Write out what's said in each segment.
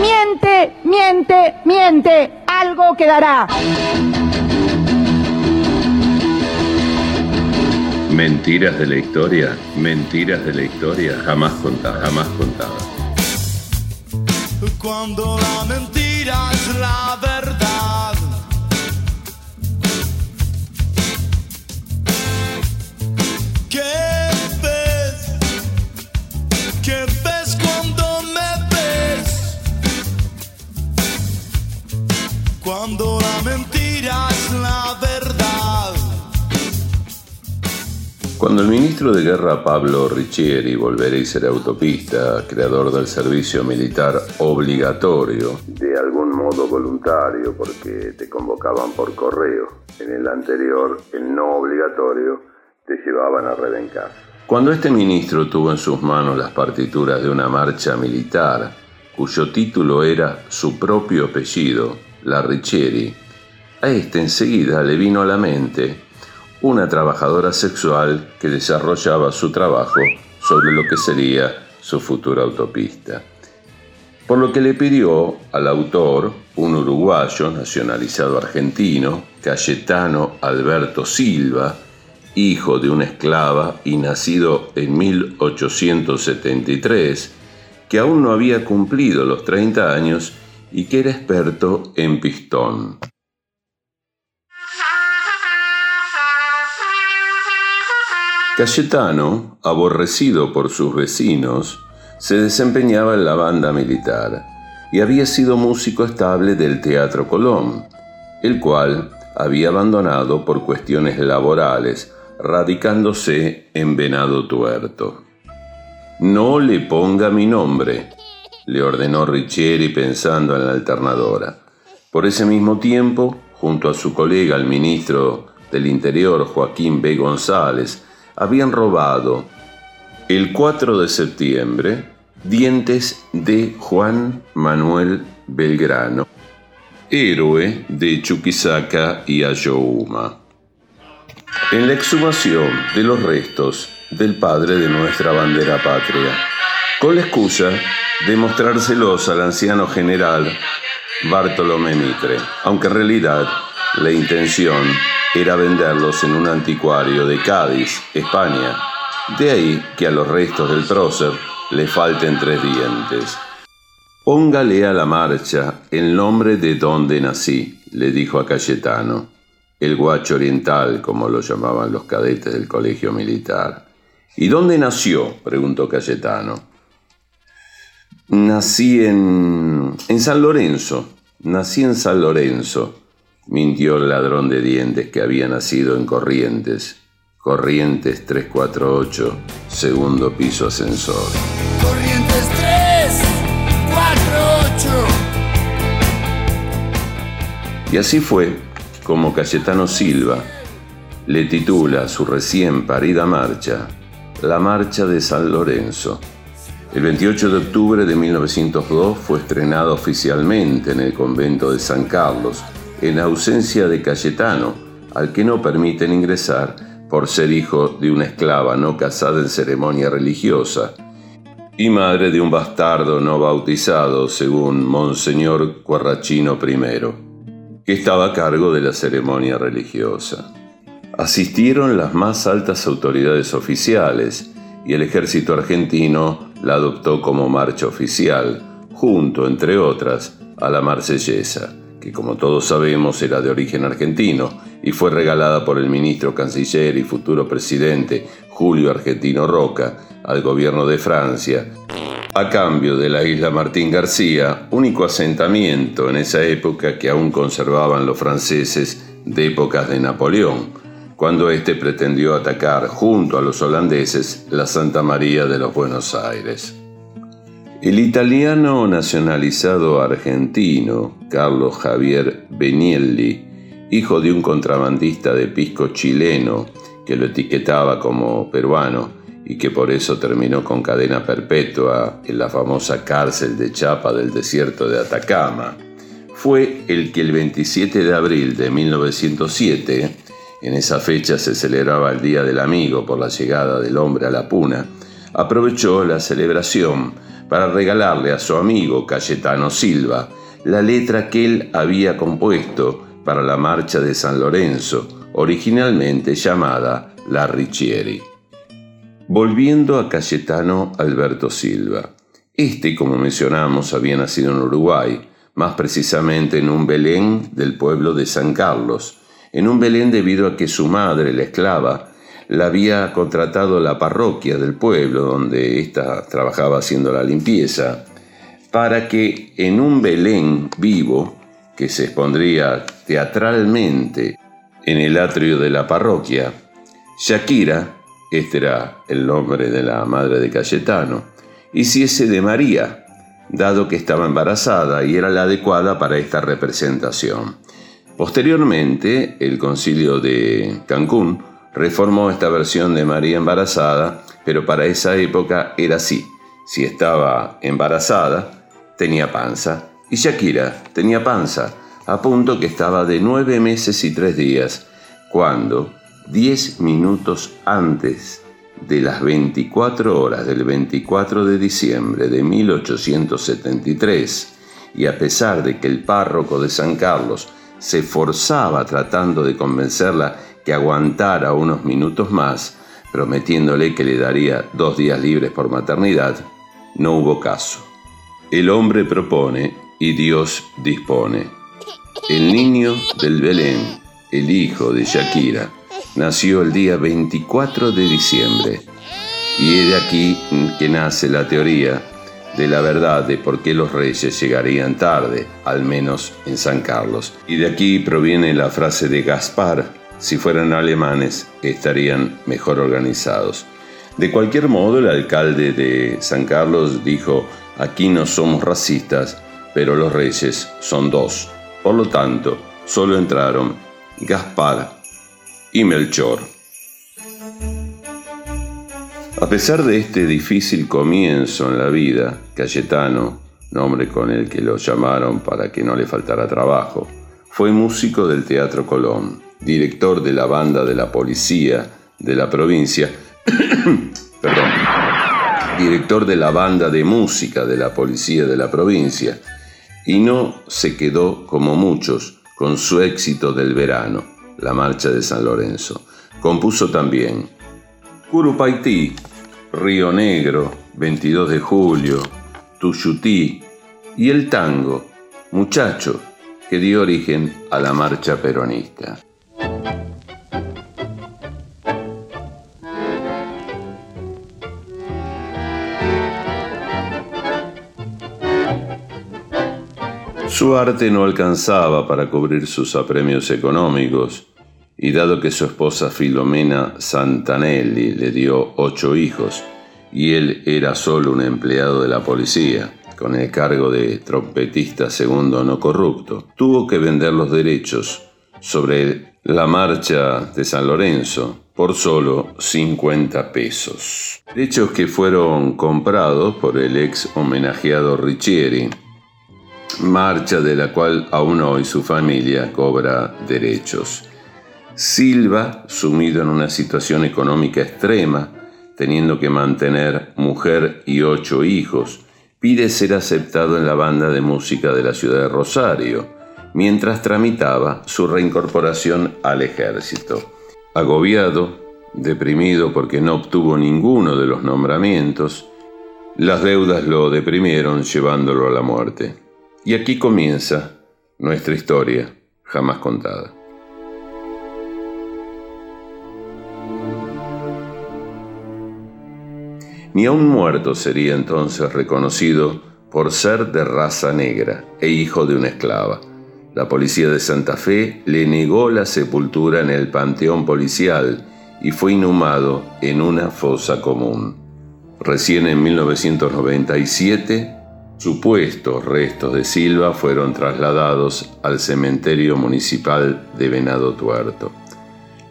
Miente, miente, miente, algo quedará. Mentiras de la historia, mentiras de la historia jamás contadas, jamás contadas. Cuando la mentira es la verdad. Cuando el ministro de Guerra Pablo Riccieri, volverá y será autopista, creador del servicio militar obligatorio, de algún modo voluntario porque te convocaban por correo, en el anterior, el no obligatorio, te llevaban a revencar. Cuando este ministro tuvo en sus manos las partituras de una marcha militar, cuyo título era su propio apellido, la Riccieri, a este enseguida le vino a la mente una trabajadora sexual que desarrollaba su trabajo sobre lo que sería su futura autopista. Por lo que le pidió al autor, un uruguayo nacionalizado argentino, Cayetano Alberto Silva, hijo de una esclava y nacido en 1873, que aún no había cumplido los 30 años y que era experto en pistón. Cayetano, aborrecido por sus vecinos, se desempeñaba en la banda militar y había sido músico estable del Teatro Colón, el cual había abandonado por cuestiones laborales, radicándose en Venado Tuerto. No le ponga mi nombre, le ordenó Riccieri pensando en la alternadora. Por ese mismo tiempo, junto a su colega el ministro del Interior Joaquín B. González, habían robado el 4 de septiembre dientes de Juan Manuel Belgrano, héroe de Chuquisaca y Ayohuma. En la exhumación de los restos del padre de nuestra bandera patria, con la excusa de mostrárselos al anciano general Bartolomé Mitre, aunque en realidad la intención era venderlos en un anticuario de Cádiz, España. De ahí que a los restos del prócer le falten tres dientes. Póngale a la marcha el nombre de donde nací, le dijo a Cayetano, el guacho oriental, como lo llamaban los cadetes del colegio militar. ¿Y dónde nació? preguntó Cayetano. Nací en... en San Lorenzo. Nací en San Lorenzo, mintió el ladrón de dientes que había nacido en Corrientes. Corrientes 348, segundo piso ascensor. Corrientes 348. Y así fue como Cayetano Silva le titula su recién parida marcha La Marcha de San Lorenzo. El 28 de octubre de 1902 fue estrenado oficialmente en el convento de San Carlos, en ausencia de Cayetano, al que no permiten ingresar por ser hijo de una esclava no casada en ceremonia religiosa y madre de un bastardo no bautizado, según Monseñor Cuarrachino I, que estaba a cargo de la ceremonia religiosa. Asistieron las más altas autoridades oficiales y el ejército argentino la adoptó como marcha oficial, junto, entre otras, a la marsellesa que como todos sabemos era de origen argentino y fue regalada por el ministro canciller y futuro presidente Julio Argentino Roca al gobierno de Francia, a cambio de la isla Martín García, único asentamiento en esa época que aún conservaban los franceses de épocas de Napoleón, cuando éste pretendió atacar junto a los holandeses la Santa María de los Buenos Aires. El italiano nacionalizado argentino, Carlos Javier Benielli, hijo de un contrabandista de pisco chileno que lo etiquetaba como peruano y que por eso terminó con cadena perpetua en la famosa cárcel de Chapa del desierto de Atacama, fue el que el 27 de abril de 1907, en esa fecha se celebraba el Día del Amigo por la llegada del hombre a la Puna, aprovechó la celebración para regalarle a su amigo Cayetano Silva la letra que él había compuesto para la marcha de San Lorenzo, originalmente llamada La Riccieri. Volviendo a Cayetano Alberto Silva. Este, como mencionamos, había nacido en Uruguay, más precisamente en un Belén del pueblo de San Carlos, en un Belén debido a que su madre, la esclava, la había contratado la parroquia del pueblo, donde ésta trabajaba haciendo la limpieza, para que en un Belén vivo, que se expondría teatralmente en el atrio de la parroquia, Shakira, este era el nombre de la madre de Cayetano, hiciese de María, dado que estaba embarazada y era la adecuada para esta representación. Posteriormente, el concilio de Cancún reformó esta versión de María embarazada, pero para esa época era así. Si estaba embarazada, tenía panza. Y Shakira tenía panza, a punto que estaba de nueve meses y tres días, cuando, diez minutos antes de las 24 horas del 24 de diciembre de 1873, y a pesar de que el párroco de San Carlos se forzaba tratando de convencerla que aguantara unos minutos más, prometiéndole que le daría dos días libres por maternidad, no hubo caso. El hombre propone y Dios dispone. El niño del Belén, el hijo de Shakira, nació el día 24 de diciembre. Y es de aquí que nace la teoría de la verdad de por qué los reyes llegarían tarde, al menos en San Carlos. Y de aquí proviene la frase de Gaspar, si fueran alemanes, estarían mejor organizados. De cualquier modo, el alcalde de San Carlos dijo, aquí no somos racistas, pero los reyes son dos. Por lo tanto, solo entraron Gaspar y Melchor. A pesar de este difícil comienzo en la vida, Cayetano, nombre con el que lo llamaron para que no le faltara trabajo, fue músico del Teatro Colón director de la banda de la policía de la provincia, director de la banda de música de la policía de la provincia, y no se quedó como muchos con su éxito del verano, la marcha de San Lorenzo. Compuso también Curupaití, Río Negro, 22 de julio, Tuyutí y el tango, Muchacho, que dio origen a la marcha peronista. Su arte no alcanzaba para cubrir sus apremios económicos, y dado que su esposa Filomena Santanelli le dio ocho hijos, y él era solo un empleado de la policía, con el cargo de trompetista segundo no corrupto, tuvo que vender los derechos sobre la marcha de San Lorenzo por solo 50 pesos. Derechos que fueron comprados por el ex homenajeado Riccieri, marcha de la cual aún hoy su familia cobra derechos. Silva, sumido en una situación económica extrema, teniendo que mantener mujer y ocho hijos, pide ser aceptado en la banda de música de la ciudad de Rosario, mientras tramitaba su reincorporación al ejército. Agobiado, deprimido porque no obtuvo ninguno de los nombramientos, las deudas lo deprimieron llevándolo a la muerte. Y aquí comienza nuestra historia jamás contada. Ni aun muerto sería entonces reconocido por ser de raza negra e hijo de una esclava. La policía de Santa Fe le negó la sepultura en el panteón policial y fue inhumado en una fosa común. Recién en 1997 Supuestos restos de Silva fueron trasladados al cementerio municipal de Venado Tuerto.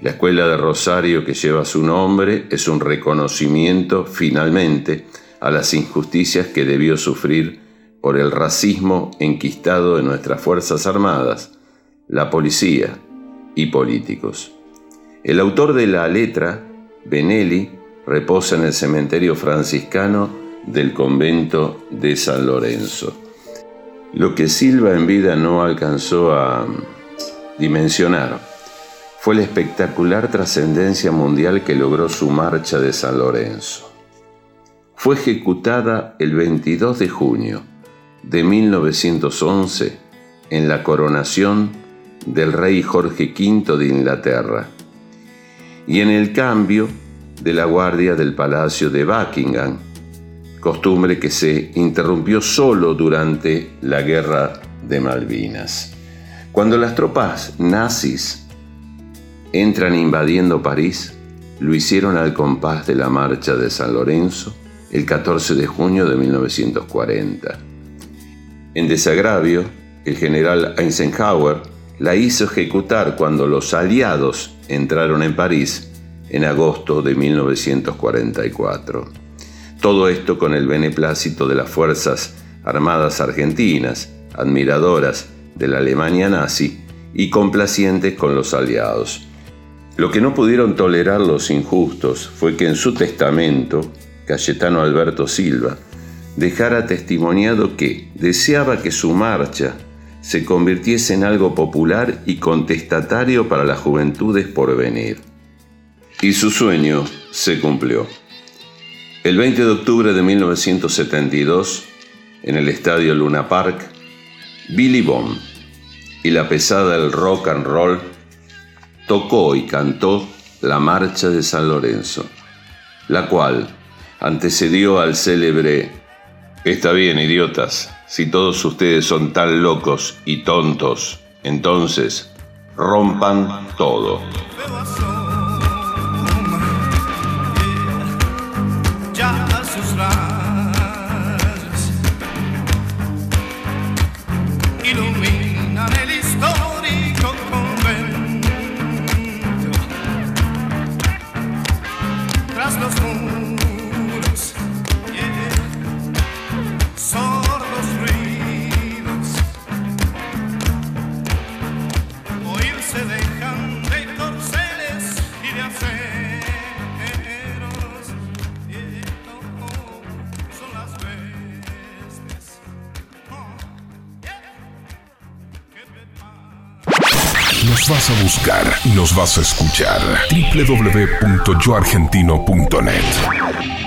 La escuela de Rosario que lleva su nombre es un reconocimiento finalmente a las injusticias que debió sufrir por el racismo enquistado en nuestras Fuerzas Armadas, la policía y políticos. El autor de la letra, Benelli, reposa en el cementerio franciscano del convento de San Lorenzo. Lo que Silva en vida no alcanzó a dimensionar fue la espectacular trascendencia mundial que logró su marcha de San Lorenzo. Fue ejecutada el 22 de junio de 1911 en la coronación del rey Jorge V de Inglaterra y en el cambio de la guardia del Palacio de Buckingham, costumbre que se interrumpió solo durante la Guerra de Malvinas. Cuando las tropas nazis entran invadiendo París, lo hicieron al compás de la marcha de San Lorenzo el 14 de junio de 1940. En desagravio, el general Eisenhower la hizo ejecutar cuando los aliados entraron en París en agosto de 1944. Todo esto con el beneplácito de las Fuerzas Armadas Argentinas, admiradoras de la Alemania nazi y complacientes con los aliados. Lo que no pudieron tolerar los injustos fue que en su testamento, Cayetano Alberto Silva dejara testimoniado que deseaba que su marcha se convirtiese en algo popular y contestatario para las juventudes por venir. Y su sueño se cumplió. El 20 de octubre de 1972, en el estadio Luna Park, Billy Bond y la pesada del rock and roll tocó y cantó la Marcha de San Lorenzo, la cual antecedió al célebre Está bien, idiotas, si todos ustedes son tan locos y tontos, entonces rompan todo. illuminano l'istorico convento. Tras los muros, yeah, sordos ruidos, oírse dejan de corceles y de hacer. Vas a buscar y nos vas a escuchar. www.yoargentino.net